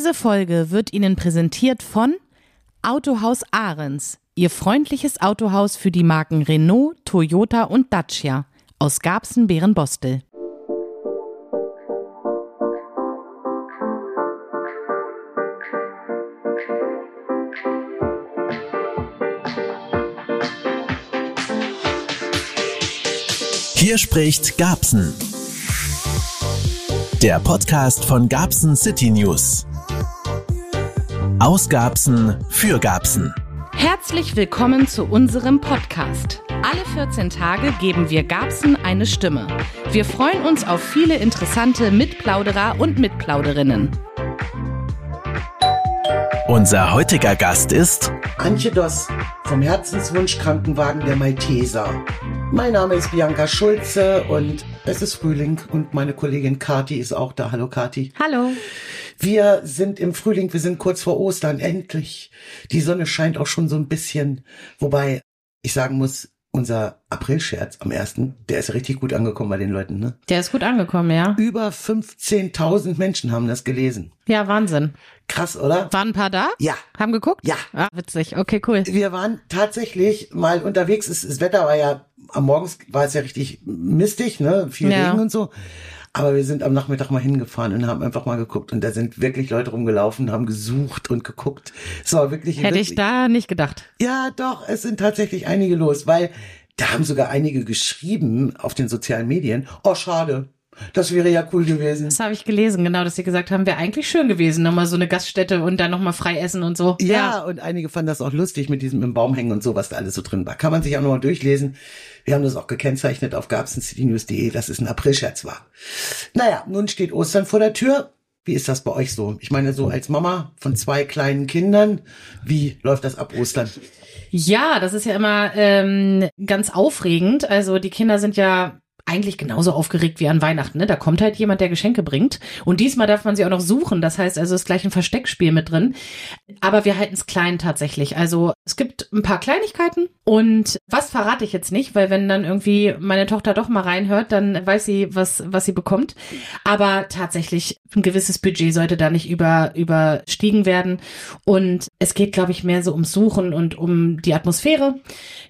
Diese Folge wird Ihnen präsentiert von Autohaus Ahrens, Ihr freundliches Autohaus für die Marken Renault, Toyota und Dacia aus Garbsen-Bärenbostel. Hier spricht Gabsen. Der Podcast von Gabsen City News. Aus Gabsen für Gabsen. Herzlich willkommen zu unserem Podcast. Alle 14 Tage geben wir Gabsen eine Stimme. Wir freuen uns auf viele interessante Mitplauderer und Mitplauderinnen. Unser heutiger Gast ist Antje Doss vom Herzenswunsch Krankenwagen der Malteser. Mein Name ist Bianca Schulze und es ist Frühling und meine Kollegin Kati ist auch da. Hallo Kati. Hallo. Wir sind im Frühling, wir sind kurz vor Ostern, endlich. Die Sonne scheint auch schon so ein bisschen. Wobei ich sagen muss, unser Aprilscherz am ersten, der ist richtig gut angekommen bei den Leuten, ne? Der ist gut angekommen, ja. Über 15.000 Menschen haben das gelesen. Ja, Wahnsinn. Krass, oder? Waren ein paar da? Ja. Haben geguckt? Ja. Ah, witzig. Okay, cool. Wir waren tatsächlich mal unterwegs. Das Wetter war ja, am Morgens war es ja richtig mistig, ne? Viel Ja. Regen und so. Aber wir sind am Nachmittag mal hingefahren und haben einfach mal geguckt. Und da sind wirklich Leute rumgelaufen, haben gesucht und geguckt. Es war wirklich Hätte ich da nicht gedacht. Ja, doch, es sind tatsächlich einige los, weil da haben sogar einige geschrieben auf den sozialen Medien. Oh, schade. Das wäre ja cool gewesen. Das habe ich gelesen, genau, dass sie gesagt haben, wäre eigentlich schön gewesen, nochmal so eine Gaststätte und dann nochmal frei essen und so. Ja, und einige fanden das auch lustig mit diesem im Baum hängen und so, was da alles so drin war. Kann man sich auch nochmal durchlesen. Wir haben das auch gekennzeichnet auf gabsencitynews.de, dass es ein Aprilscherz war. Naja, nun steht Ostern vor der Tür. Wie ist das bei euch so? Ich meine, so als Mama von zwei kleinen Kindern, wie läuft das ab Ostern? Ja, das ist ja immer ähm, ganz aufregend. Also die Kinder sind ja eigentlich genauso aufgeregt wie an Weihnachten. Ne? Da kommt halt jemand, der Geschenke bringt. Und diesmal darf man sie auch noch suchen. Das heißt also, es ist gleich ein Versteckspiel mit drin. Aber wir halten es klein tatsächlich. Also es gibt ein paar Kleinigkeiten. Und was verrate ich jetzt nicht, weil wenn dann irgendwie meine Tochter doch mal reinhört, dann weiß sie, was, was sie bekommt. Aber tatsächlich, ein gewisses Budget sollte da nicht über, überstiegen werden. Und es geht, glaube ich, mehr so ums Suchen und um die Atmosphäre.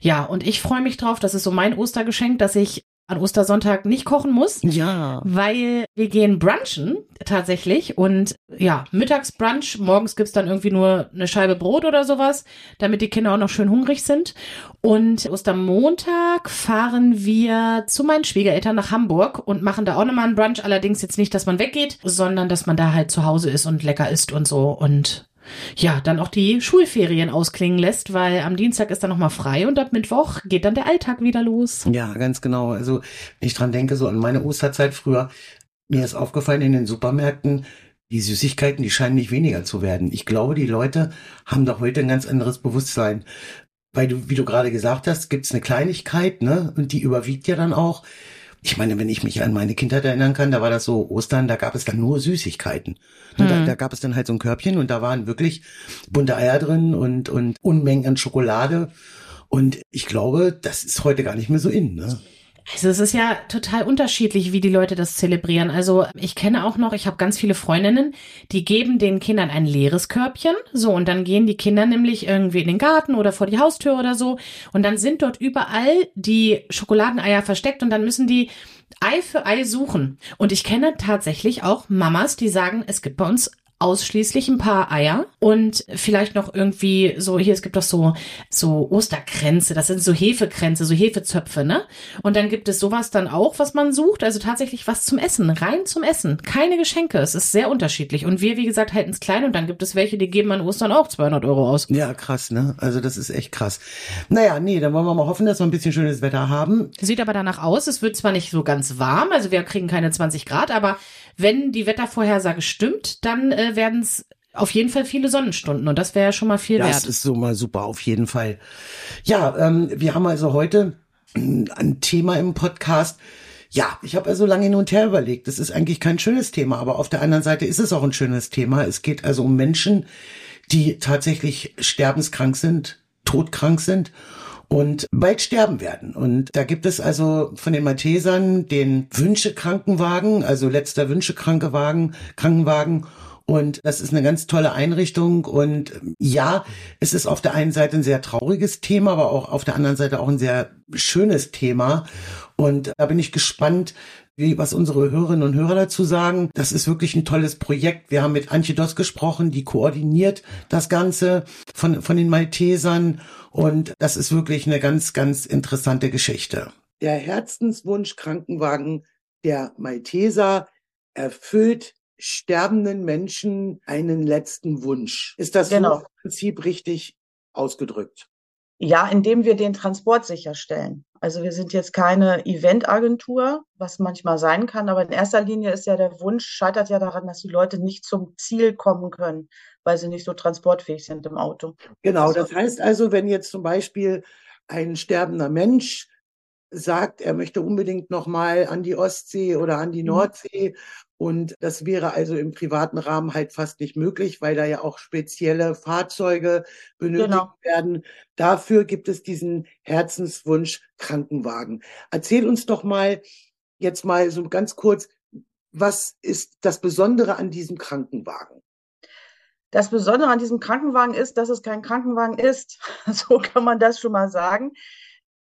Ja, und ich freue mich drauf. Das ist so mein Ostergeschenk, dass ich an Ostersonntag nicht kochen muss, Ja. weil wir gehen brunchen tatsächlich und ja, Mittagsbrunch, morgens gibt's dann irgendwie nur eine Scheibe Brot oder sowas, damit die Kinder auch noch schön hungrig sind. Und Ostermontag fahren wir zu meinen Schwiegereltern nach Hamburg und machen da auch nochmal einen Brunch, allerdings jetzt nicht, dass man weggeht, sondern dass man da halt zu Hause ist und lecker isst und so und ja, dann auch die Schulferien ausklingen lässt, weil am Dienstag ist dann nochmal frei und ab Mittwoch geht dann der Alltag wieder los. Ja, ganz genau. Also, wenn ich dran denke, so an meine Osterzeit früher, mir ist aufgefallen in den Supermärkten, die Süßigkeiten, die scheinen nicht weniger zu werden. Ich glaube, die Leute haben da heute ein ganz anderes Bewusstsein. Weil du, wie du gerade gesagt hast, gibt's eine Kleinigkeit, ne? Und die überwiegt ja dann auch. Ich meine, wenn ich mich an meine Kindheit erinnern kann, da war das so Ostern, da gab es dann nur Süßigkeiten. Ne, Da, da gab es dann halt so ein Körbchen und da waren wirklich bunte Eier drin und, und Unmengen an Schokolade. Und ich glaube, das ist heute gar nicht mehr so in, ne? Also es ist ja total unterschiedlich, wie die Leute das zelebrieren. Also ich kenne auch noch, ich habe ganz viele Freundinnen, die geben den Kindern ein leeres Körbchen. So, und dann gehen die Kinder nämlich irgendwie in den Garten oder vor die Haustür oder so. Und dann sind dort überall die Schokoladeneier versteckt und dann müssen die Ei für Ei suchen. Und ich kenne tatsächlich auch Mamas, die sagen, es gibt bei uns ausschließlich ein paar Eier und vielleicht noch irgendwie so, hier, es gibt doch so, so Osterkränze, das sind so Hefekränze, so Hefezöpfe, ne? Und dann gibt es sowas dann auch, was man sucht, also tatsächlich was zum Essen, rein zum Essen, keine Geschenke, es ist sehr unterschiedlich und wir, wie gesagt, halten es klein und dann gibt es welche, die geben an Ostern auch 200 Euro aus. Ja, krass, ne? Also das ist echt krass. Naja, nee, dann wollen wir mal hoffen, dass wir ein bisschen schönes Wetter haben. Sieht aber danach aus, es wird zwar nicht so ganz warm, also wir kriegen keine 20 Grad, aber wenn die Wettervorhersage stimmt, dann äh, werden es auf jeden Fall viele Sonnenstunden und das wäre ja schon mal viel Das wert. ist so mal super, auf jeden Fall. Ja, ähm, wir haben also heute mm, ein Thema im Podcast. Ja, ich habe also lange hin und her überlegt. Das ist eigentlich kein schönes Thema, aber auf der anderen Seite ist es auch ein schönes Thema. Es geht also um Menschen, die tatsächlich sterbenskrank sind, todkrank sind und bald sterben werden. Und da gibt es also von den Maltesern den Wünschekrankenwagen, also letzter Wünschekrankenwagen, Krankenwagen Und das ist eine ganz tolle Einrichtung. Und ähm, ja, es ist auf der einen Seite ein sehr trauriges Thema, aber auch auf der anderen Seite auch ein sehr schönes Thema. Und da bin ich gespannt, wie, was unsere Hörerinnen und Hörer dazu sagen. Das ist wirklich ein tolles Projekt. Wir haben mit Antje Doss gesprochen, die koordiniert das Ganze von, von den Maltesern. Und das ist wirklich eine ganz, ganz interessante Geschichte. Der Herzenswunsch Krankenwagen der Malteser erfüllt sterbenden Menschen einen letzten Wunsch. Ist das genau. so im Prinzip richtig ausgedrückt? Ja, indem wir den Transport sicherstellen. Also wir sind jetzt keine Eventagentur, was manchmal sein kann, aber in erster Linie ist ja der Wunsch, scheitert ja daran, dass die Leute nicht zum Ziel kommen können, weil sie nicht so transportfähig sind im Auto. Genau, also, das heißt also, wenn jetzt zum Beispiel ein sterbender Mensch sagt, er möchte unbedingt nochmal an die Ostsee oder an die mhm. Nordsee. Und das wäre also im privaten Rahmen halt fast nicht möglich, weil da ja auch spezielle Fahrzeuge benötigt genau. werden. Dafür gibt es diesen Herzenswunsch Krankenwagen. Erzähl uns doch mal jetzt mal so ganz kurz, was ist das Besondere an diesem Krankenwagen? Das Besondere an diesem Krankenwagen ist, dass es kein Krankenwagen ist. So kann man das schon mal sagen.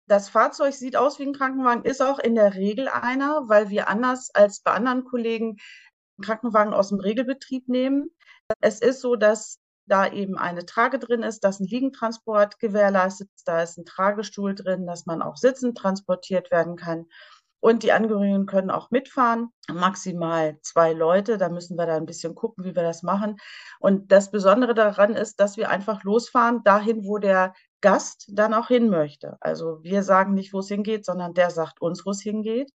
Das Fahrzeug sieht aus wie ein Krankenwagen, ist auch in der Regel einer, weil wir anders als bei anderen Kollegen Krankenwagen aus dem Regelbetrieb nehmen. Es ist so, dass da eben eine Trage drin ist, dass ein Liegentransport gewährleistet ist, da ist ein Tragestuhl drin, dass man auch sitzend transportiert werden kann. Und die Angehörigen können auch mitfahren, maximal zwei Leute. Da müssen wir da ein bisschen gucken, wie wir das machen. Und das Besondere daran ist, dass wir einfach losfahren, dahin, wo der Gast dann auch hin möchte. Also wir sagen nicht, wo es hingeht, sondern der sagt uns, wo es hingeht.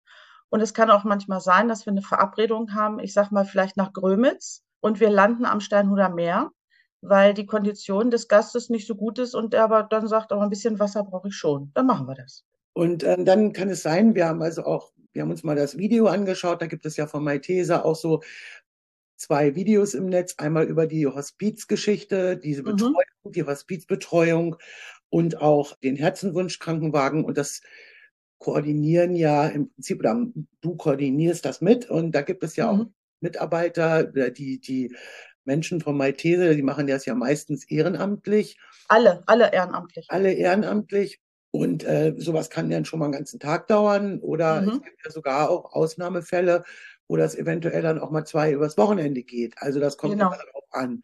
Und es kann auch manchmal sein, dass wir eine Verabredung haben, ich sag mal vielleicht nach Grömitz und wir landen am Steinhuder Meer, weil die Kondition des Gastes nicht so gut ist und er aber dann sagt, aber ein bisschen Wasser brauche ich schon. Dann machen wir das. Und äh, dann kann es sein, wir haben also auch, wir haben uns mal das Video angeschaut, da gibt es ja von Malteser auch so zwei Videos im Netz, einmal über die Hospizgeschichte, diese mhm. Betreuung, mhm. die Hospizbetreuung und auch den Herzenwunsch-Krankenwagen und das koordinieren ja im Prinzip, oder du koordinierst das mit und da gibt es ja mhm. auch Mitarbeiter, die, die Menschen von Malteser, die machen das ja meistens ehrenamtlich. Alle, alle ehrenamtlich. Alle ehrenamtlich. Und äh, sowas kann dann schon mal einen ganzen Tag dauern. Oder mhm. es gibt ja sogar auch Ausnahmefälle, wo das eventuell dann auch mal zwei übers Wochenende geht. Also das kommt genau. darauf an.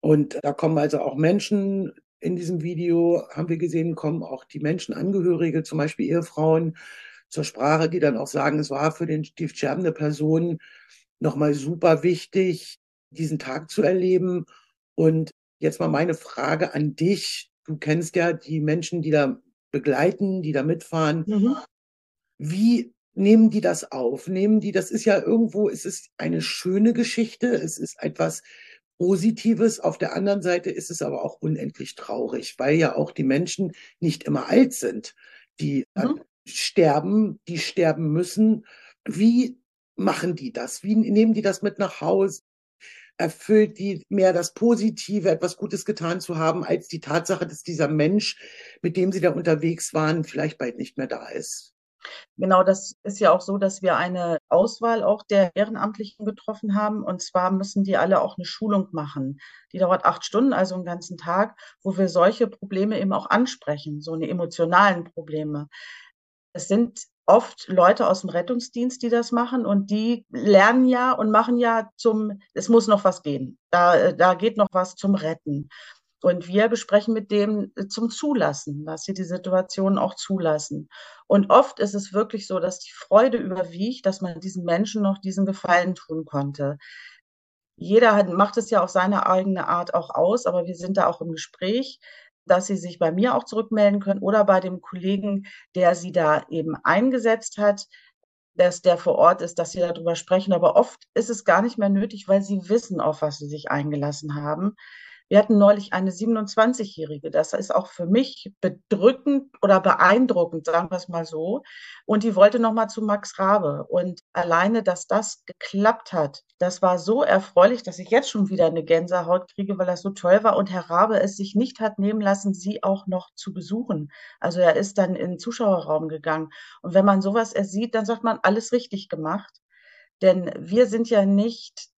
Und da kommen also auch Menschen in diesem Video, haben wir gesehen, kommen auch die Menschenangehörige, zum Beispiel Ehefrauen, zur Sprache, die dann auch sagen, es war für den, die sterbende Person nochmal super wichtig, diesen Tag zu erleben. Und jetzt mal meine Frage an dich. Du kennst ja die Menschen, die da begleiten, die da mitfahren. Mhm. Wie nehmen die das auf? Nehmen die, das ist ja irgendwo, es ist eine schöne Geschichte, es ist etwas Positives. Auf der anderen Seite ist es aber auch unendlich traurig, weil ja auch die Menschen nicht immer alt sind, die mhm. sterben, die sterben müssen. Wie machen die das? Wie nehmen die das mit nach Hause? erfüllt die mehr das Positive, etwas Gutes getan zu haben, als die Tatsache, dass dieser Mensch, mit dem sie da unterwegs waren, vielleicht bald nicht mehr da ist. Genau, das ist ja auch so, dass wir eine Auswahl auch der Ehrenamtlichen getroffen haben. Und zwar müssen die alle auch eine Schulung machen. Die dauert acht Stunden, also einen ganzen Tag, wo wir solche Probleme eben auch ansprechen, so eine emotionalen Probleme. Es sind oft Leute aus dem Rettungsdienst, die das machen und die lernen ja und machen ja zum, es muss noch was gehen. Da, da geht noch was zum Retten. Und wir besprechen mit dem zum Zulassen, dass sie die Situation auch zulassen. Und oft ist es wirklich so, dass die Freude überwiegt, dass man diesen Menschen noch diesen Gefallen tun konnte. Jeder hat, macht es ja auf seine eigene Art auch aus, aber wir sind da auch im Gespräch dass sie sich bei mir auch zurückmelden können oder bei dem Kollegen, der sie da eben eingesetzt hat, dass der vor Ort ist, dass sie darüber sprechen. Aber oft ist es gar nicht mehr nötig, weil sie wissen, auf was sie sich eingelassen haben. Wir hatten neulich eine 27-Jährige. Das ist auch für mich bedrückend oder beeindruckend, sagen wir es mal so. Und die wollte nochmal zu Max Rabe. Und alleine, dass das geklappt hat, das war so erfreulich, dass ich jetzt schon wieder eine Gänsehaut kriege, weil das so toll war. Und Herr Rabe es sich nicht hat nehmen lassen, sie auch noch zu besuchen. Also er ist dann in den Zuschauerraum gegangen. Und wenn man sowas ersieht, dann sagt man, alles richtig gemacht. Denn wir sind ja nicht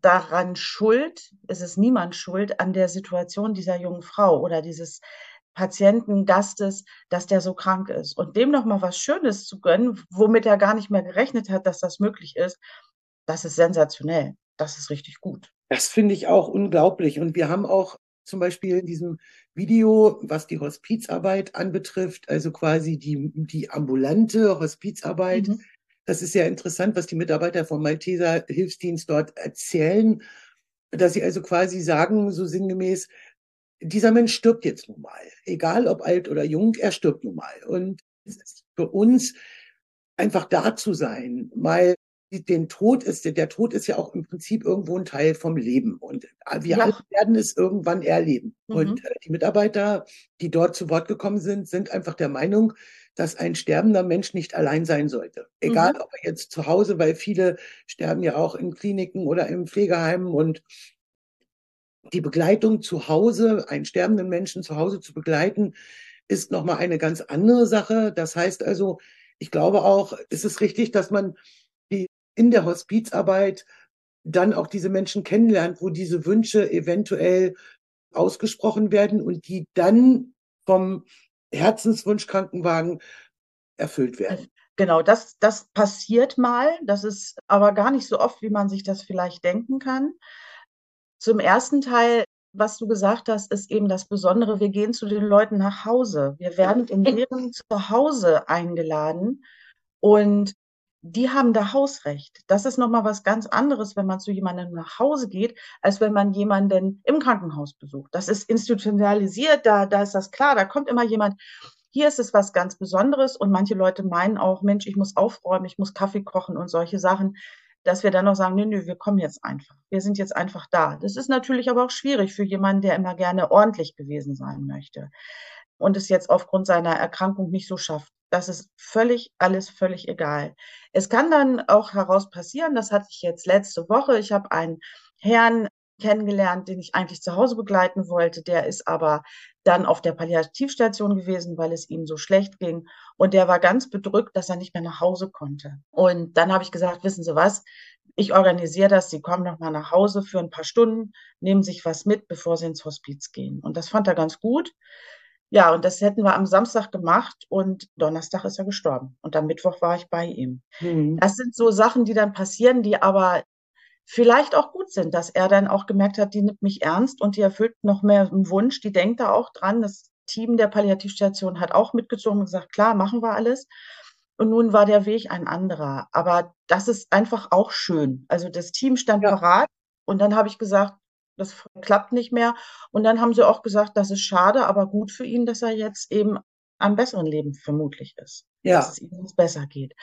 daran schuld, es ist niemand schuld an der Situation dieser jungen Frau oder dieses Patienten, Gastes, dass der so krank ist. Und dem nochmal was Schönes zu gönnen, womit er gar nicht mehr gerechnet hat, dass das möglich ist, das ist sensationell. Das ist richtig gut. Das finde ich auch unglaublich. Und wir haben auch zum Beispiel in diesem Video, was die Hospizarbeit anbetrifft, also quasi die, die ambulante Hospizarbeit. Mhm. Das ist ja interessant, was die Mitarbeiter vom Malteser Hilfsdienst dort erzählen, dass sie also quasi sagen, so sinngemäß, dieser Mensch stirbt jetzt nun mal. Egal ob alt oder jung, er stirbt nun mal. Und es ist für uns einfach da zu sein, mal den Tod ist, der Tod ist ja auch im Prinzip irgendwo ein Teil vom Leben und wir ja. alle werden es irgendwann erleben. Mhm. Und äh, die Mitarbeiter, die dort zu Wort gekommen sind, sind einfach der Meinung, dass ein sterbender Mensch nicht allein sein sollte. Egal, mhm. ob er jetzt zu Hause, weil viele sterben ja auch in Kliniken oder im Pflegeheimen und die Begleitung zu Hause, einen sterbenden Menschen zu Hause zu begleiten, ist nochmal eine ganz andere Sache. Das heißt also, ich glaube auch, ist es richtig, dass man die in der Hospizarbeit dann auch diese Menschen kennenlernt, wo diese Wünsche eventuell ausgesprochen werden und die dann vom Herzenswunschkrankenwagen erfüllt werden. Genau, das, das passiert mal. Das ist aber gar nicht so oft, wie man sich das vielleicht denken kann. Zum ersten Teil, was du gesagt hast, ist eben das Besondere. Wir gehen zu den Leuten nach Hause. Wir werden in deren Zuhause eingeladen und die haben da Hausrecht. Das ist nochmal was ganz anderes, wenn man zu jemandem nach Hause geht, als wenn man jemanden im Krankenhaus besucht. Das ist institutionalisiert, da, da ist das klar, da kommt immer jemand. Hier ist es was ganz Besonderes und manche Leute meinen auch, Mensch, ich muss aufräumen, ich muss Kaffee kochen und solche Sachen, dass wir dann noch sagen, nö, nö, wir kommen jetzt einfach. Wir sind jetzt einfach da. Das ist natürlich aber auch schwierig für jemanden, der immer gerne ordentlich gewesen sein möchte und es jetzt aufgrund seiner Erkrankung nicht so schafft. Das ist völlig, alles völlig egal. Es kann dann auch heraus passieren, das hatte ich jetzt letzte Woche. Ich habe einen Herrn kennengelernt, den ich eigentlich zu Hause begleiten wollte. Der ist aber dann auf der Palliativstation gewesen, weil es ihm so schlecht ging. Und der war ganz bedrückt, dass er nicht mehr nach Hause konnte. Und dann habe ich gesagt, wissen Sie was? Ich organisiere das. Sie kommen noch mal nach Hause für ein paar Stunden, nehmen sich was mit, bevor Sie ins Hospiz gehen. Und das fand er ganz gut. Ja, und das hätten wir am Samstag gemacht und Donnerstag ist er gestorben. Und am Mittwoch war ich bei ihm. Mhm. Das sind so Sachen, die dann passieren, die aber vielleicht auch gut sind, dass er dann auch gemerkt hat, die nimmt mich ernst und die erfüllt noch mehr einen Wunsch, die denkt da auch dran. Das Team der Palliativstation hat auch mitgezogen und gesagt, klar, machen wir alles. Und nun war der Weg ein anderer. Aber das ist einfach auch schön. Also das Team stand ja. parat und dann habe ich gesagt, das klappt nicht mehr. Und dann haben sie auch gesagt, das ist schade, aber gut für ihn, dass er jetzt eben am besseren Leben vermutlich ist. Ja. Dass es ihm besser geht.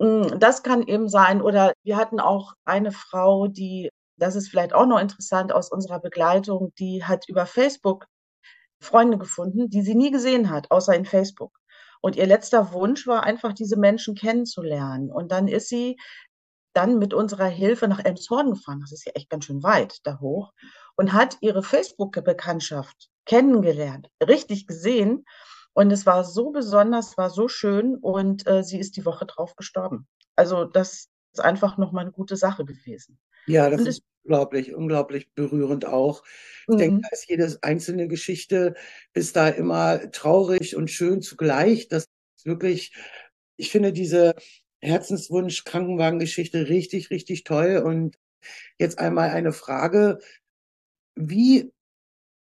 Hm, das kann eben sein. Oder wir hatten auch eine Frau, die, das ist vielleicht auch noch interessant aus unserer Begleitung, die hat über Facebook Freunde gefunden, die sie nie gesehen hat, außer in Facebook. Und ihr letzter Wunsch war einfach, diese Menschen kennenzulernen. Und dann ist sie dann mit unserer Hilfe nach Elmshorn gefahren, das ist ja echt ganz schön weit da hoch, und hat ihre Facebook-Bekanntschaft kennengelernt, richtig gesehen. Und es war so besonders, war so schön und äh, sie ist die Woche drauf gestorben. Also das ist einfach nochmal eine gute Sache gewesen. Ja, das und ist unglaublich, unglaublich berührend auch. Ich mhm. denke, dass jede einzelne Geschichte ist da immer traurig und schön zugleich. Das ist wirklich, ich finde diese Herzenswunsch Krankenwagengeschichte richtig, richtig toll. Und jetzt einmal eine Frage. Wie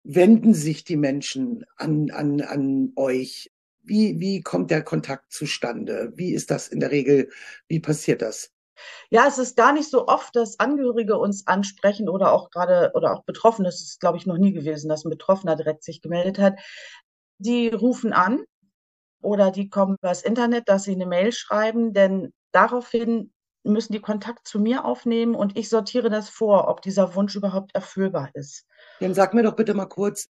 wenden sich die Menschen an, an, an euch? Wie, wie kommt der Kontakt zustande? Wie ist das in der Regel? Wie passiert das? Ja, es ist gar nicht so oft, dass Angehörige uns ansprechen oder auch gerade oder auch Betroffene. Es ist, glaube ich, noch nie gewesen, dass ein Betroffener direkt sich gemeldet hat. Die rufen an oder die kommen übers Internet, dass sie eine Mail schreiben, denn daraufhin müssen die Kontakt zu mir aufnehmen und ich sortiere das vor, ob dieser Wunsch überhaupt erfüllbar ist. Dann sag mir doch bitte mal kurz,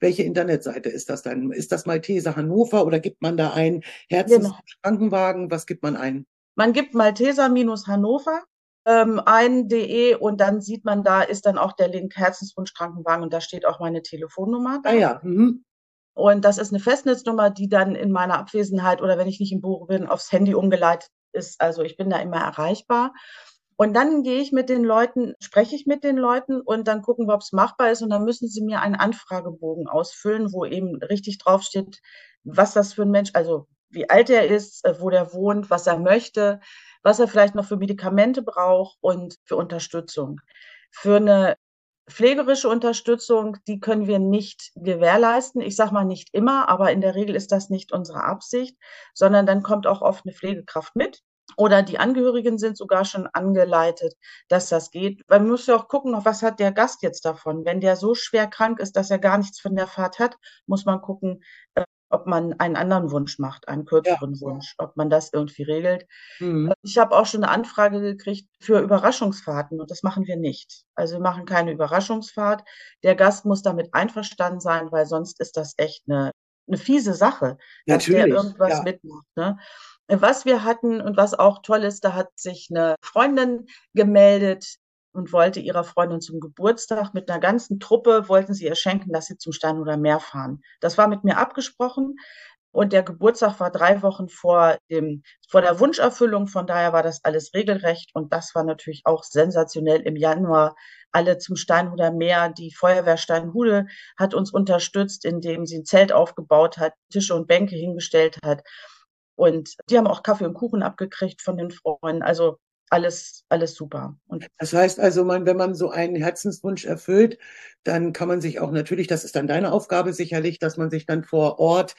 welche Internetseite ist das dann? Ist das Malteser Hannover oder gibt man da ein Herzenskrankenwagen? Genau. Was gibt man ein? Man gibt Malteser-Hannover ähm, ein.de und dann sieht man, da ist dann auch der Link Herzenswunsch Krankenwagen und da steht auch meine Telefonnummer. Ah ja. Mhm. Und das ist eine Festnetznummer, die dann in meiner Abwesenheit oder wenn ich nicht im Buch bin, aufs Handy umgeleitet ist. Also ich bin da immer erreichbar. Und dann gehe ich mit den Leuten, spreche ich mit den Leuten und dann gucken wir, ob es machbar ist. Und dann müssen sie mir einen Anfragebogen ausfüllen, wo eben richtig draufsteht, was das für ein Mensch, also wie alt er ist, äh, wo der wohnt, was er möchte, was er vielleicht noch für Medikamente braucht und für Unterstützung. Für eine pflegerische Unterstützung, die können wir nicht gewährleisten. Ich sage mal nicht immer, aber in der Regel ist das nicht unsere Absicht, sondern dann kommt auch oft eine Pflegekraft mit oder die Angehörigen sind sogar schon angeleitet, dass das geht. Man muss ja auch gucken, was hat der Gast jetzt davon. Wenn der so schwer krank ist, dass er gar nichts von der Fahrt hat, muss man gucken, ob man einen anderen Wunsch macht, einen kürzeren ja. Wunsch, ob man das irgendwie regelt. Mhm. Ich habe auch schon eine Anfrage gekriegt für Überraschungsfahrten und das machen wir nicht. Also wir machen keine Überraschungsfahrt. Der Gast muss damit einverstanden sein, weil sonst ist das echt eine, eine fiese Sache, dass der irgendwas ja. mitmacht. Ne? Was wir hatten und was auch toll ist, da hat sich eine Freundin gemeldet und wollte ihrer Freundin zum Geburtstag mit einer ganzen Truppe, wollten sie ihr schenken, dass sie zum Stein oder Meer fahren. Das war mit mir abgesprochen. Und der Geburtstag war drei Wochen vor dem, vor der Wunscherfüllung. Von daher war das alles regelrecht. Und das war natürlich auch sensationell im Januar. Alle zum Steinhuder Meer. Die Feuerwehr Steinhude hat uns unterstützt, indem sie ein Zelt aufgebaut hat, Tische und Bänke hingestellt hat. Und die haben auch Kaffee und Kuchen abgekriegt von den Freunden. Also alles, alles super. Und das heißt also, man, wenn man so einen Herzenswunsch erfüllt, dann kann man sich auch natürlich, das ist dann deine Aufgabe sicherlich, dass man sich dann vor Ort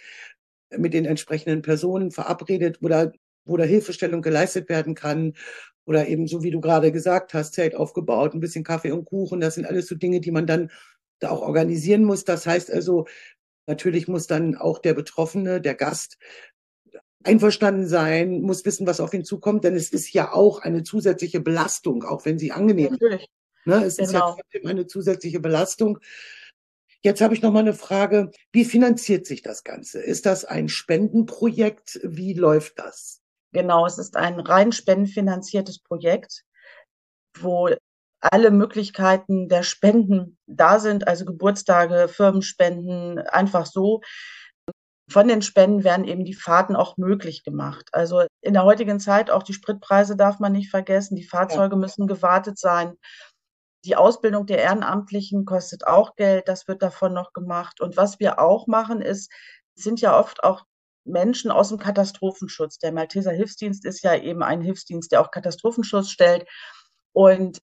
mit den entsprechenden Personen verabredet oder wo da Hilfestellung geleistet werden kann. Oder eben so wie du gerade gesagt hast, Zelt aufgebaut, ein bisschen Kaffee und Kuchen. Das sind alles so Dinge, die man dann da auch organisieren muss. Das heißt also, natürlich muss dann auch der Betroffene, der Gast, einverstanden sein, muss wissen, was auf ihn zukommt, denn es ist ja auch eine zusätzliche Belastung, auch wenn sie angenehm Natürlich. ist. Ne, es genau. ist ja genau. trotzdem eine zusätzliche Belastung. Jetzt habe ich noch mal eine Frage. Wie finanziert sich das Ganze? Ist das ein Spendenprojekt? Wie läuft das? Genau, es ist ein rein spendenfinanziertes Projekt, wo alle Möglichkeiten der Spenden da sind, also Geburtstage, Firmenspenden, einfach so von den Spenden werden eben die Fahrten auch möglich gemacht. Also in der heutigen Zeit auch die Spritpreise darf man nicht vergessen. Die Fahrzeuge ja. müssen gewartet sein. Die Ausbildung der Ehrenamtlichen kostet auch Geld. Das wird davon noch gemacht. Und was wir auch machen ist, sind ja oft auch Menschen aus dem Katastrophenschutz. Der Malteser Hilfsdienst ist ja eben ein Hilfsdienst, der auch Katastrophenschutz stellt. Und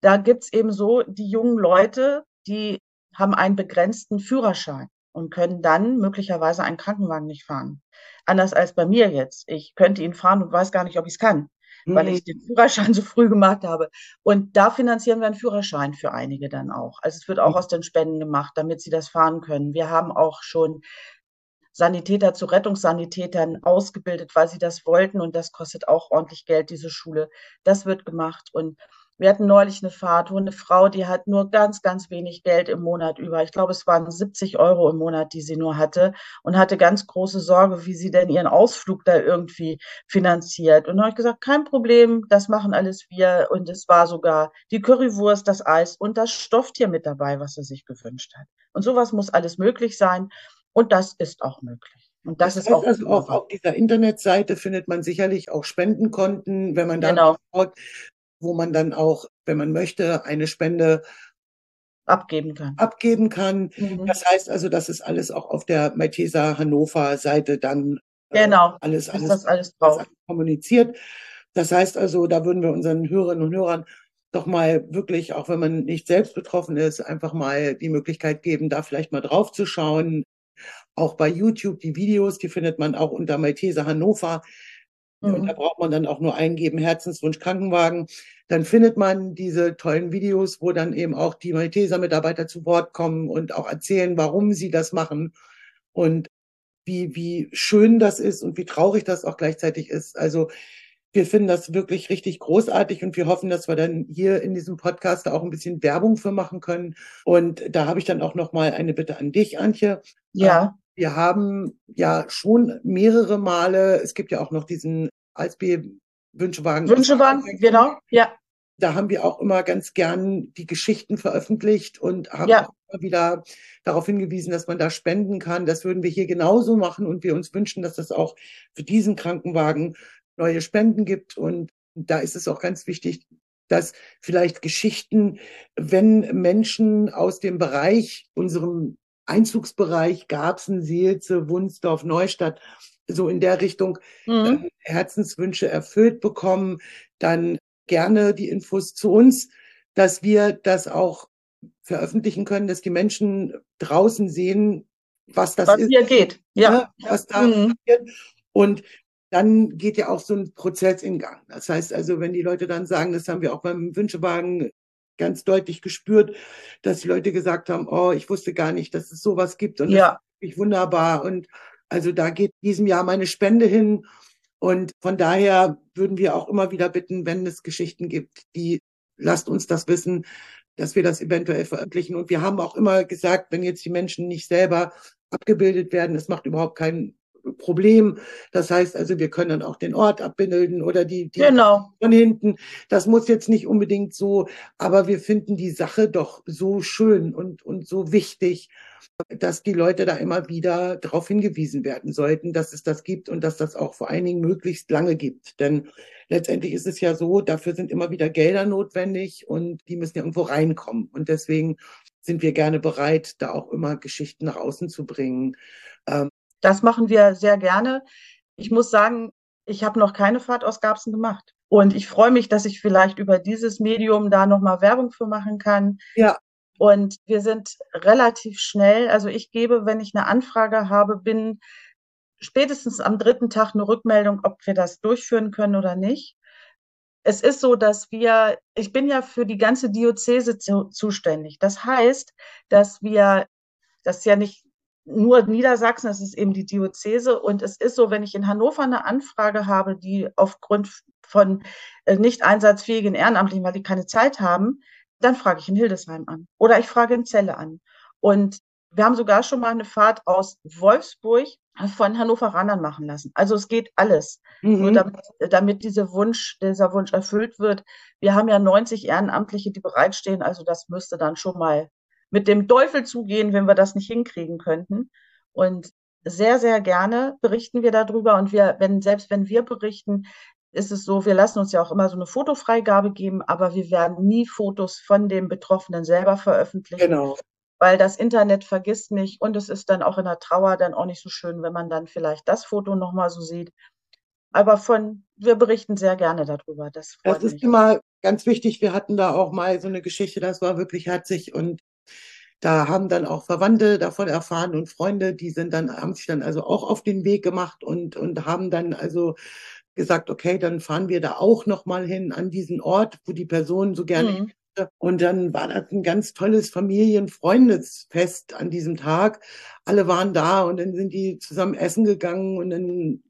da gibt's eben so die jungen Leute, die haben einen begrenzten Führerschein und können dann möglicherweise einen Krankenwagen nicht fahren. Anders als bei mir jetzt. Ich könnte ihn fahren und weiß gar nicht, ob ich es kann, mhm. weil ich den Führerschein so früh gemacht habe. Und da finanzieren wir einen Führerschein für einige dann auch. Also es wird auch mhm. aus den Spenden gemacht, damit sie das fahren können. Wir haben auch schon Sanitäter zu Rettungssanitätern ausgebildet, weil sie das wollten und das kostet auch ordentlich Geld, diese Schule. Das wird gemacht und wir hatten neulich eine Fahrt, wo eine Frau, die hat nur ganz, ganz wenig Geld im Monat über. Ich glaube, es waren 70 Euro im Monat, die sie nur hatte und hatte ganz große Sorge, wie sie denn ihren Ausflug da irgendwie finanziert. Und dann habe ich gesagt, kein Problem, das machen alles wir. Und es war sogar die Currywurst, das Eis und das Stofftier mit dabei, was sie sich gewünscht hat. Und sowas muss alles möglich sein. Und das ist auch möglich. Und das, das ist auch, also auch auf dieser Internetseite findet man sicherlich auch Spendenkonten, wenn man da genau. schaut, wo man dann auch, wenn man möchte, eine Spende abgeben kann. Abgeben kann. Mhm. Das heißt also, das ist alles auch auf der Malteser Hannover Seite dann äh, genau. alles, alles, das alles drauf. kommuniziert. Das heißt also, da würden wir unseren Hörerinnen und Hörern doch mal wirklich, auch wenn man nicht selbst betroffen ist, einfach mal die Möglichkeit geben, da vielleicht mal drauf zu schauen. Auch bei YouTube die Videos, die findet man auch unter Malteser Hannover. Mhm. Und da braucht man dann auch nur eingeben, Herzenswunsch Krankenwagen. Dann findet man diese tollen Videos, wo dann eben auch die Malteser-Mitarbeiter zu Wort kommen und auch erzählen, warum sie das machen und wie, wie schön das ist und wie traurig das auch gleichzeitig ist. Also wir finden das wirklich richtig großartig und wir hoffen, dass wir dann hier in diesem Podcast auch ein bisschen Werbung für machen können. Und da habe ich dann auch noch mal eine Bitte an dich, Antje. Ja. Wir haben ja schon mehrere Male, es gibt ja auch noch diesen ASB Wünschewagen. Wünschewagen, genau, ja. Da haben wir auch immer ganz gern die Geschichten veröffentlicht und haben ja. auch immer wieder darauf hingewiesen, dass man da spenden kann. Das würden wir hier genauso machen und wir uns wünschen, dass das auch für diesen Krankenwagen neue Spenden gibt. Und da ist es auch ganz wichtig, dass vielleicht Geschichten, wenn Menschen aus dem Bereich, unserem Einzugsbereich Garbsen, Seelze, Wunsdorf, Neustadt, so in der Richtung mhm. Herzenswünsche erfüllt bekommen, dann gerne die Infos zu uns, dass wir das auch veröffentlichen können, dass die Menschen draußen sehen, was das was ist. Was hier geht, ja. Ne, was da mhm. passiert. Und dann geht ja auch so ein Prozess in Gang. Das heißt also, wenn die Leute dann sagen, das haben wir auch beim Wünschewagen ganz deutlich gespürt, dass Leute gesagt haben, oh, ich wusste gar nicht, dass es sowas gibt und ja. das ist wunderbar. Und also da geht diesem Jahr meine Spende hin. Und von daher würden wir auch immer wieder bitten, wenn es Geschichten gibt, die lasst uns das wissen, dass wir das eventuell veröffentlichen. Und wir haben auch immer gesagt, wenn jetzt die Menschen nicht selber abgebildet werden, es macht überhaupt keinen Problem. Das heißt also, wir können dann auch den Ort abbilden oder die, die genau. von hinten. Das muss jetzt nicht unbedingt so, aber wir finden die Sache doch so schön und, und so wichtig, dass die Leute da immer wieder darauf hingewiesen werden sollten, dass es das gibt und dass das auch vor allen Dingen möglichst lange gibt. Denn letztendlich ist es ja so, dafür sind immer wieder Gelder notwendig und die müssen ja irgendwo reinkommen. Und deswegen sind wir gerne bereit, da auch immer Geschichten nach außen zu bringen. Ähm, das machen wir sehr gerne. Ich muss sagen, ich habe noch keine Fahrt aus Garbsen gemacht. Und ich freue mich, dass ich vielleicht über dieses Medium da nochmal Werbung für machen kann. Ja. Und wir sind relativ schnell. Also ich gebe, wenn ich eine Anfrage habe, bin spätestens am dritten Tag eine Rückmeldung, ob wir das durchführen können oder nicht. Es ist so, dass wir, ich bin ja für die ganze Diözese zu, zuständig. Das heißt, dass wir, das ist ja nicht nur Niedersachsen, das ist eben die Diözese. Und es ist so, wenn ich in Hannover eine Anfrage habe, die aufgrund von äh, nicht einsatzfähigen Ehrenamtlichen, weil die keine Zeit haben, dann frage ich in Hildesheim an. Oder ich frage in Celle an. Und wir haben sogar schon mal eine Fahrt aus Wolfsburg von Hannoveranern machen lassen. Also es geht alles. Mhm. Nur damit, damit diese Wunsch, dieser Wunsch erfüllt wird. Wir haben ja 90 Ehrenamtliche, die bereitstehen. Also das müsste dann schon mal mit dem Teufel zugehen, wenn wir das nicht hinkriegen könnten. Und sehr, sehr gerne berichten wir darüber. Und wir, wenn, selbst wenn wir berichten, ist es so, wir lassen uns ja auch immer so eine Fotofreigabe geben, aber wir werden nie Fotos von dem Betroffenen selber veröffentlichen. Genau. Weil das Internet vergisst nicht und es ist dann auch in der Trauer dann auch nicht so schön, wenn man dann vielleicht das Foto nochmal so sieht. Aber von, wir berichten sehr gerne darüber. Das, das ist mich. immer ganz wichtig. Wir hatten da auch mal so eine Geschichte, das war wirklich herzig und da haben dann auch Verwandte davon erfahren und Freunde, die sind dann, haben sich dann also auch auf den Weg gemacht und, und haben dann also gesagt, okay, dann fahren wir da auch nochmal hin an diesen Ort, wo die Person so gerne mhm. Und dann war das ein ganz tolles Familienfreundesfest an diesem Tag. Alle waren da und dann sind die zusammen essen gegangen und dann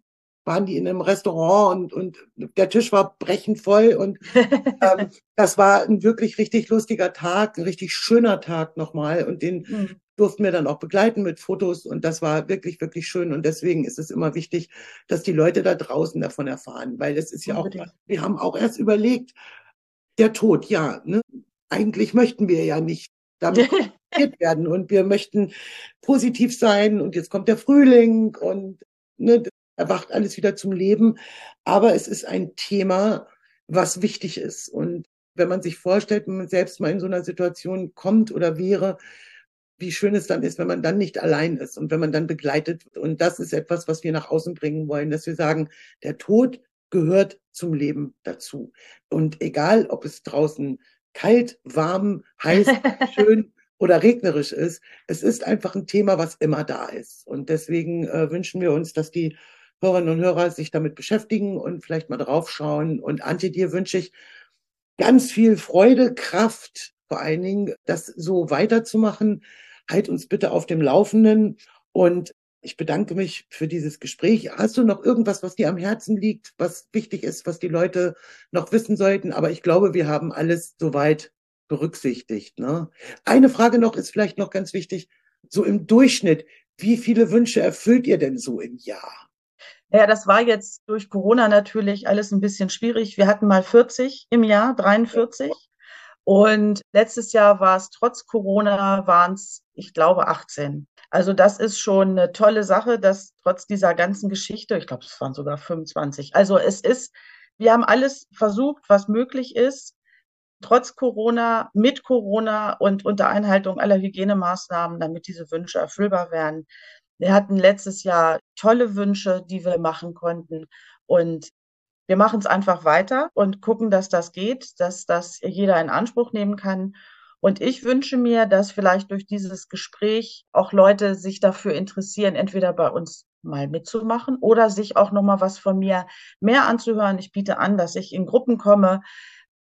waren die in einem Restaurant und, und der Tisch war brechend voll und ähm, das war ein wirklich richtig lustiger Tag, ein richtig schöner Tag nochmal und den mhm. durften wir dann auch begleiten mit Fotos und das war wirklich, wirklich schön und deswegen ist es immer wichtig, dass die Leute da draußen davon erfahren, weil es ist ja auch, wir haben auch erst überlegt, der Tod, ja, ne? eigentlich möchten wir ja nicht damit werden und wir möchten positiv sein und jetzt kommt der Frühling und ne, erwacht alles wieder zum Leben. Aber es ist ein Thema, was wichtig ist. Und wenn man sich vorstellt, wenn man selbst mal in so einer Situation kommt oder wäre, wie schön es dann ist, wenn man dann nicht allein ist und wenn man dann begleitet wird. Und das ist etwas, was wir nach außen bringen wollen, dass wir sagen, der Tod gehört zum Leben dazu. Und egal, ob es draußen kalt, warm, heiß, schön oder regnerisch ist, es ist einfach ein Thema, was immer da ist. Und deswegen äh, wünschen wir uns, dass die Hörerinnen und Hörer sich damit beschäftigen und vielleicht mal drauf schauen. Und Antje, dir wünsche ich ganz viel Freude, Kraft, vor allen Dingen, das so weiterzumachen. Halt uns bitte auf dem Laufenden. Und ich bedanke mich für dieses Gespräch. Hast du noch irgendwas, was dir am Herzen liegt, was wichtig ist, was die Leute noch wissen sollten? Aber ich glaube, wir haben alles soweit berücksichtigt. Ne? Eine Frage noch ist vielleicht noch ganz wichtig. So im Durchschnitt, wie viele Wünsche erfüllt ihr denn so im Jahr? Ja, das war jetzt durch Corona natürlich alles ein bisschen schwierig. Wir hatten mal 40 im Jahr, 43. Und letztes Jahr war es trotz Corona, waren es, ich glaube, 18. Also das ist schon eine tolle Sache, dass trotz dieser ganzen Geschichte, ich glaube, es waren sogar 25. Also es ist, wir haben alles versucht, was möglich ist. trotz Corona, mit Corona und unter Einhaltung aller Hygienemaßnahmen, damit diese Wünsche erfüllbar werden. Wir hatten letztes Jahr tolle Wünsche, die wir machen konnten. Und wir machen es einfach weiter und gucken, dass das geht, dass das jeder in Anspruch nehmen kann. Und ich wünsche mir, dass vielleicht durch dieses Gespräch auch Leute sich dafür interessieren, entweder bei uns mal mitzumachen oder sich auch nochmal was von mir mehr anzuhören. Ich biete an, dass ich in Gruppen komme,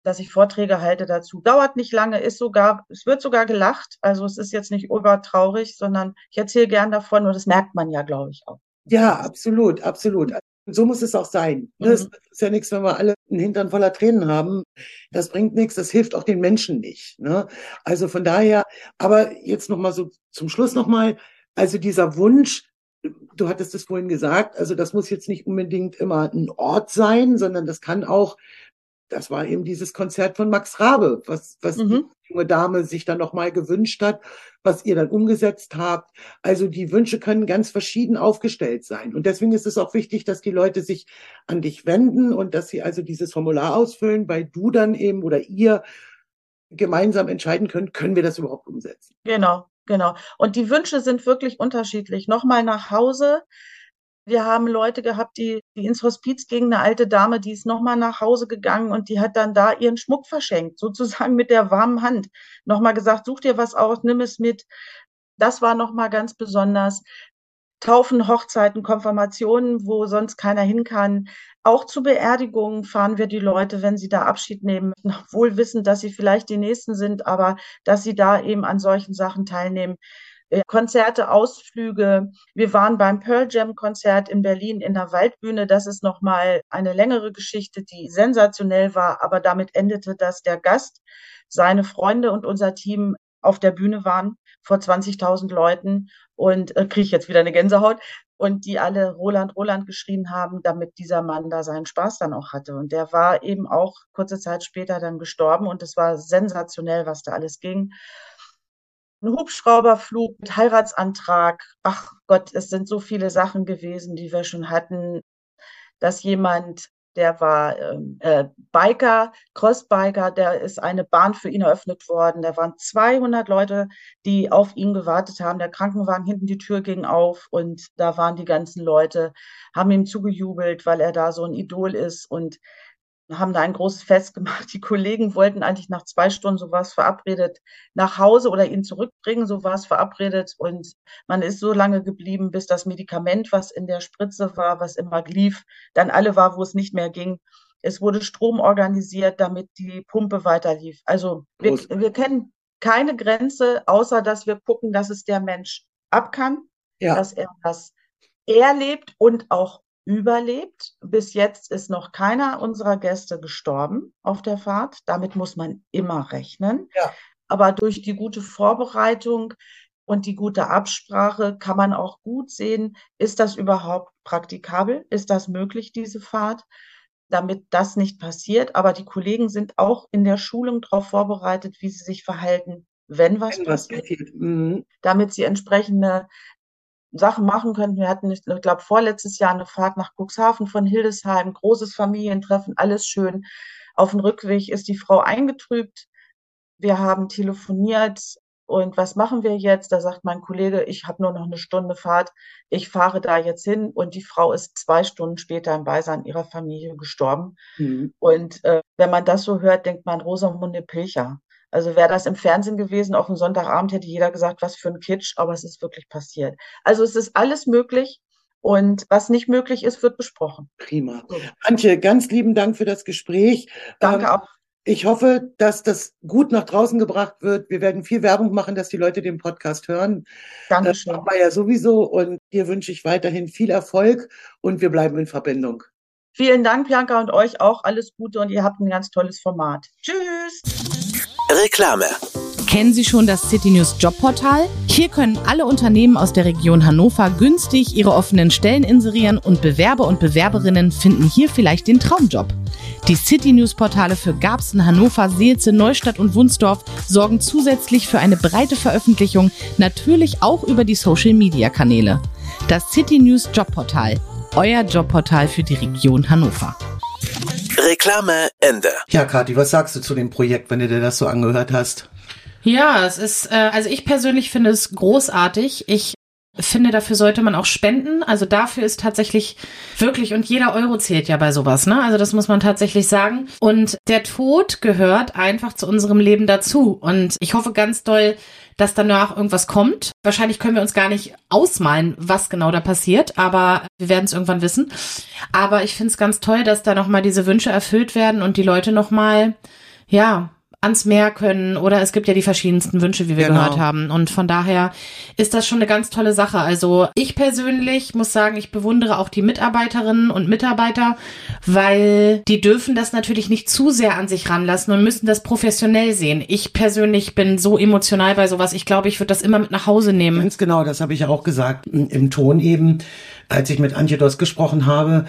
dass ich Vorträge halte dazu. Dauert nicht lange, ist sogar, es wird sogar gelacht. Also es ist jetzt nicht übertraurig, sondern ich erzähle gern davon und das merkt man ja, glaube ich, auch. Ja, absolut, absolut. So muss es auch sein. Mhm. Es ist ja nichts, wenn wir alle einen Hintern voller Tränen haben. Das bringt nichts, das hilft auch den Menschen nicht. Ne? Also von daher, aber jetzt nochmal so zum Schluss nochmal, also dieser Wunsch, du hattest es vorhin gesagt, also das muss jetzt nicht unbedingt immer ein Ort sein, sondern das kann auch das war eben dieses Konzert von Max Rabe, was, was mhm. die junge Dame sich dann nochmal gewünscht hat, was ihr dann umgesetzt habt. Also die Wünsche können ganz verschieden aufgestellt sein. Und deswegen ist es auch wichtig, dass die Leute sich an dich wenden und dass sie also dieses Formular ausfüllen, weil du dann eben oder ihr gemeinsam entscheiden könnt, können wir das überhaupt umsetzen. Genau, genau. Und die Wünsche sind wirklich unterschiedlich. Nochmal nach Hause wir haben Leute gehabt, die, die ins Hospiz gingen, eine alte Dame, die ist nochmal nach Hause gegangen und die hat dann da ihren Schmuck verschenkt, sozusagen mit der warmen Hand. Nochmal gesagt, such dir was aus, nimm es mit. Das war nochmal ganz besonders. Taufen, Hochzeiten, Konfirmationen, wo sonst keiner hin kann. Auch zu Beerdigungen fahren wir die Leute, wenn sie da Abschied nehmen, wohl wissend, dass sie vielleicht die Nächsten sind, aber dass sie da eben an solchen Sachen teilnehmen. Äh, Konzerte, Ausflüge. Wir waren beim Pearl Jam Konzert in Berlin in der Waldbühne. Das ist nochmal eine längere Geschichte, die sensationell war, aber damit endete, dass der Gast, seine Freunde und unser Team auf der Bühne waren vor 20.000 Leuten und äh, kriege ich jetzt wieder eine Gänsehaut und die alle Roland, Roland geschrien haben, damit dieser Mann da seinen Spaß dann auch hatte. Und der war eben auch kurze Zeit später dann gestorben und es war sensationell, was da alles ging ein Hubschrauberflug mit Heiratsantrag. Ach Gott, es sind so viele Sachen gewesen, die wir schon hatten, dass jemand, der war ähm, äh, Biker, Crossbiker, der ist eine Bahn für ihn eröffnet worden. Da waren 200 Leute, die auf ihn gewartet haben. Der Krankenwagen hinten die Tür ging auf und da waren die ganzen Leute, haben ihm zugejubelt, weil er da so ein Idol ist und haben da ein großes Fest gemacht. Die Kollegen wollten eigentlich nach zwei Stunden sowas verabredet nach Hause oder ihn zurückbringen, sowas verabredet. Und man ist so lange geblieben, bis das Medikament, was in der Spritze war, was immer lief, dann alle war, wo es nicht mehr ging. Es wurde Strom organisiert, damit die Pumpe weiter lief. Also wir, wir kennen keine Grenze, außer dass wir gucken, dass es der Mensch ab kann, ja. dass er das erlebt und auch überlebt. Bis jetzt ist noch keiner unserer Gäste gestorben auf der Fahrt. Damit muss man immer rechnen. Ja. Aber durch die gute Vorbereitung und die gute Absprache kann man auch gut sehen, ist das überhaupt praktikabel? Ist das möglich, diese Fahrt? Damit das nicht passiert. Aber die Kollegen sind auch in der Schulung darauf vorbereitet, wie sie sich verhalten, wenn was wenn passiert, passiert. Mhm. damit sie entsprechende Sachen machen könnten. Wir hatten, ich glaube, vorletztes Jahr eine Fahrt nach Cuxhaven von Hildesheim, großes Familientreffen, alles schön. Auf dem Rückweg ist die Frau eingetrübt. Wir haben telefoniert und was machen wir jetzt? Da sagt mein Kollege, ich habe nur noch eine Stunde Fahrt, ich fahre da jetzt hin und die Frau ist zwei Stunden später im Beisein ihrer Familie gestorben. Mhm. Und äh, wenn man das so hört, denkt man Rosamunde Pilcher. Also wäre das im Fernsehen gewesen, auf dem Sonntagabend hätte jeder gesagt, was für ein Kitsch, aber es ist wirklich passiert. Also es ist alles möglich und was nicht möglich ist, wird besprochen. Prima. So. Antje, ganz lieben Dank für das Gespräch. Danke ähm, auch. Ich hoffe, dass das gut nach draußen gebracht wird. Wir werden viel Werbung machen, dass die Leute den Podcast hören. Dankeschön. Das machen wir ja sowieso. Und dir wünsche ich weiterhin viel Erfolg und wir bleiben in Verbindung. Vielen Dank, Bianca, und euch auch alles Gute und ihr habt ein ganz tolles Format. Tschüss. Reklame. Kennen Sie schon das City News Jobportal? Hier können alle Unternehmen aus der Region Hannover günstig ihre offenen Stellen inserieren und Bewerber und Bewerberinnen finden hier vielleicht den Traumjob. Die City News Portale für Garbsen, Hannover, Seelze, Neustadt und Wunsdorf sorgen zusätzlich für eine breite Veröffentlichung, natürlich auch über die Social Media Kanäle. Das City News Jobportal, euer Jobportal für die Region Hannover. Reklame Ende. Ja, Kathi, was sagst du zu dem Projekt, wenn du dir das so angehört hast? Ja, es ist, äh, also ich persönlich finde es großartig. Ich finde, dafür sollte man auch spenden. Also dafür ist tatsächlich wirklich, und jeder Euro zählt ja bei sowas, ne? Also das muss man tatsächlich sagen. Und der Tod gehört einfach zu unserem Leben dazu. Und ich hoffe ganz doll, dass danach irgendwas kommt. Wahrscheinlich können wir uns gar nicht ausmalen, was genau da passiert, aber wir werden es irgendwann wissen. Aber ich finde es ganz toll, dass da nochmal diese Wünsche erfüllt werden und die Leute nochmal, ja, ans Meer können oder es gibt ja die verschiedensten Wünsche, wie wir Genau. gehört haben. Und von daher ist das schon eine ganz tolle Sache. Also ich persönlich muss sagen, ich bewundere auch die Mitarbeiterinnen und Mitarbeiter, weil die dürfen das natürlich nicht zu sehr an sich ranlassen und müssen das professionell sehen. Ich persönlich bin so emotional bei sowas. Ich glaube, ich würde das immer mit nach Hause nehmen. Ganz genau, das habe ich ja auch gesagt im Ton eben, als ich mit Antje Doss gesprochen habe.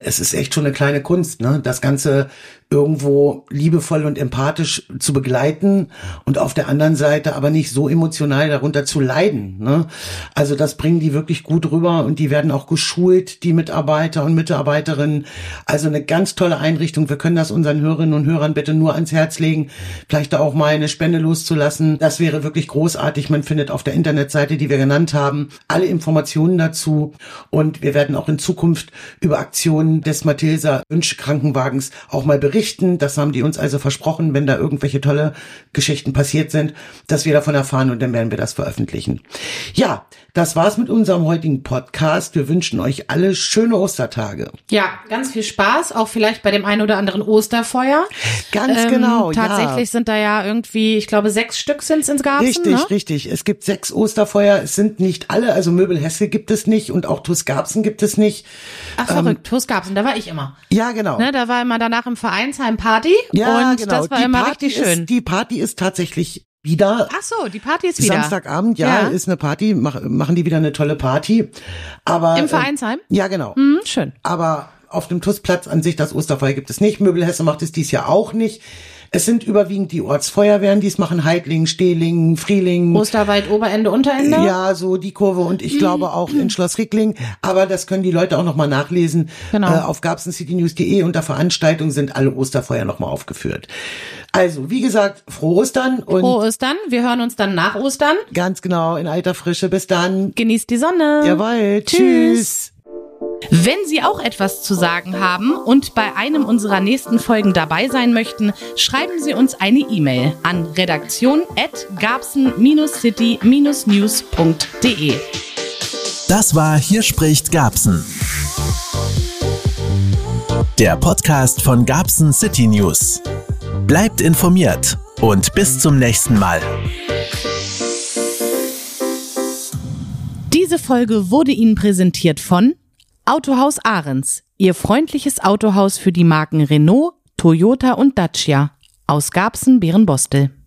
Es ist echt schon eine kleine Kunst, ne? Das Ganze irgendwo liebevoll und empathisch zu begleiten und auf der anderen Seite aber nicht so emotional darunter zu leiden. Ne? Also das bringen die wirklich gut rüber und die werden auch geschult, die Mitarbeiter und Mitarbeiterinnen. Also eine ganz tolle Einrichtung. Wir können das unseren Hörerinnen und Hörern bitte nur ans Herz legen, vielleicht da auch mal eine Spende loszulassen. Das wäre wirklich großartig. Man findet auf der Internetseite, die wir genannt haben, alle Informationen dazu und wir werden auch in Zukunft über Aktionen des Mathilsa Wünschkrankenwagens auch mal berichten. Das haben die uns also versprochen, wenn da irgendwelche tolle Geschichten passiert sind, dass wir davon erfahren und dann werden wir das veröffentlichen. Ja, das war's mit unserem heutigen Podcast. Wir wünschen euch alle schöne Ostertage. Ja, ganz viel Spaß, auch vielleicht bei dem einen oder anderen Osterfeuer. Ganz Ähm, genau, ja. Tatsächlich sind da ja irgendwie, ich glaube, sechs Stück sind's ins Garten. Richtig, ne? richtig. Es gibt sechs Osterfeuer. Es sind nicht alle, also Möbel Hesse gibt es nicht und auch Tusgabsen gibt es nicht. Ach, verrückt, TUS gab's und da war ich immer. Ja, genau. Ne, da war immer danach im Vereinsheim Party ja, und genau. das war die immer Party richtig schön. Ist, die Party ist tatsächlich wieder. Ach so, die Party ist wieder. Samstagabend, ja, Ja. ist eine Party, mach, machen die wieder eine tolle Party. Aber Im äh, Vereinsheim? Ja, genau. Hm, schön. Aber auf dem TUS-Platz an sich das Osterfeuer gibt es nicht. Möbel Hesse macht es dies Jahr auch nicht. Es sind überwiegend die Ortsfeuerwehren, die es machen. Heidling, Stehling, Frieling. Osterwald, Oberende, Unterende? Ja, so die Kurve und ich glaube auch in Schloss Rickling. Aber das können die Leute auch nochmal nachlesen. Genau. Äh, auf gabsencitynews.de unter Veranstaltungen sind alle Osterfeuer nochmal aufgeführt. Also, wie gesagt, frohe Ostern und Frohe Ostern. Wir hören uns dann nach Ostern. ganz genau in alter Frische. Bis dann. Genießt die Sonne. Jawohl. Tschüss. Tschüss. Wenn Sie auch etwas zu sagen haben und bei einem unserer nächsten Folgen dabei sein möchten, schreiben Sie uns eine E-Mail an redaktion@garbsen-city-news.de. Das war Hier spricht Gabsen. Der Podcast von Gabsen City News. Bleibt informiert und bis zum nächsten Mal. Diese Folge wurde Ihnen präsentiert von Autohaus Ahrens, Ihr freundliches Autohaus für die Marken Renault, Toyota und Dacia aus Garbsen-Bärenbostel.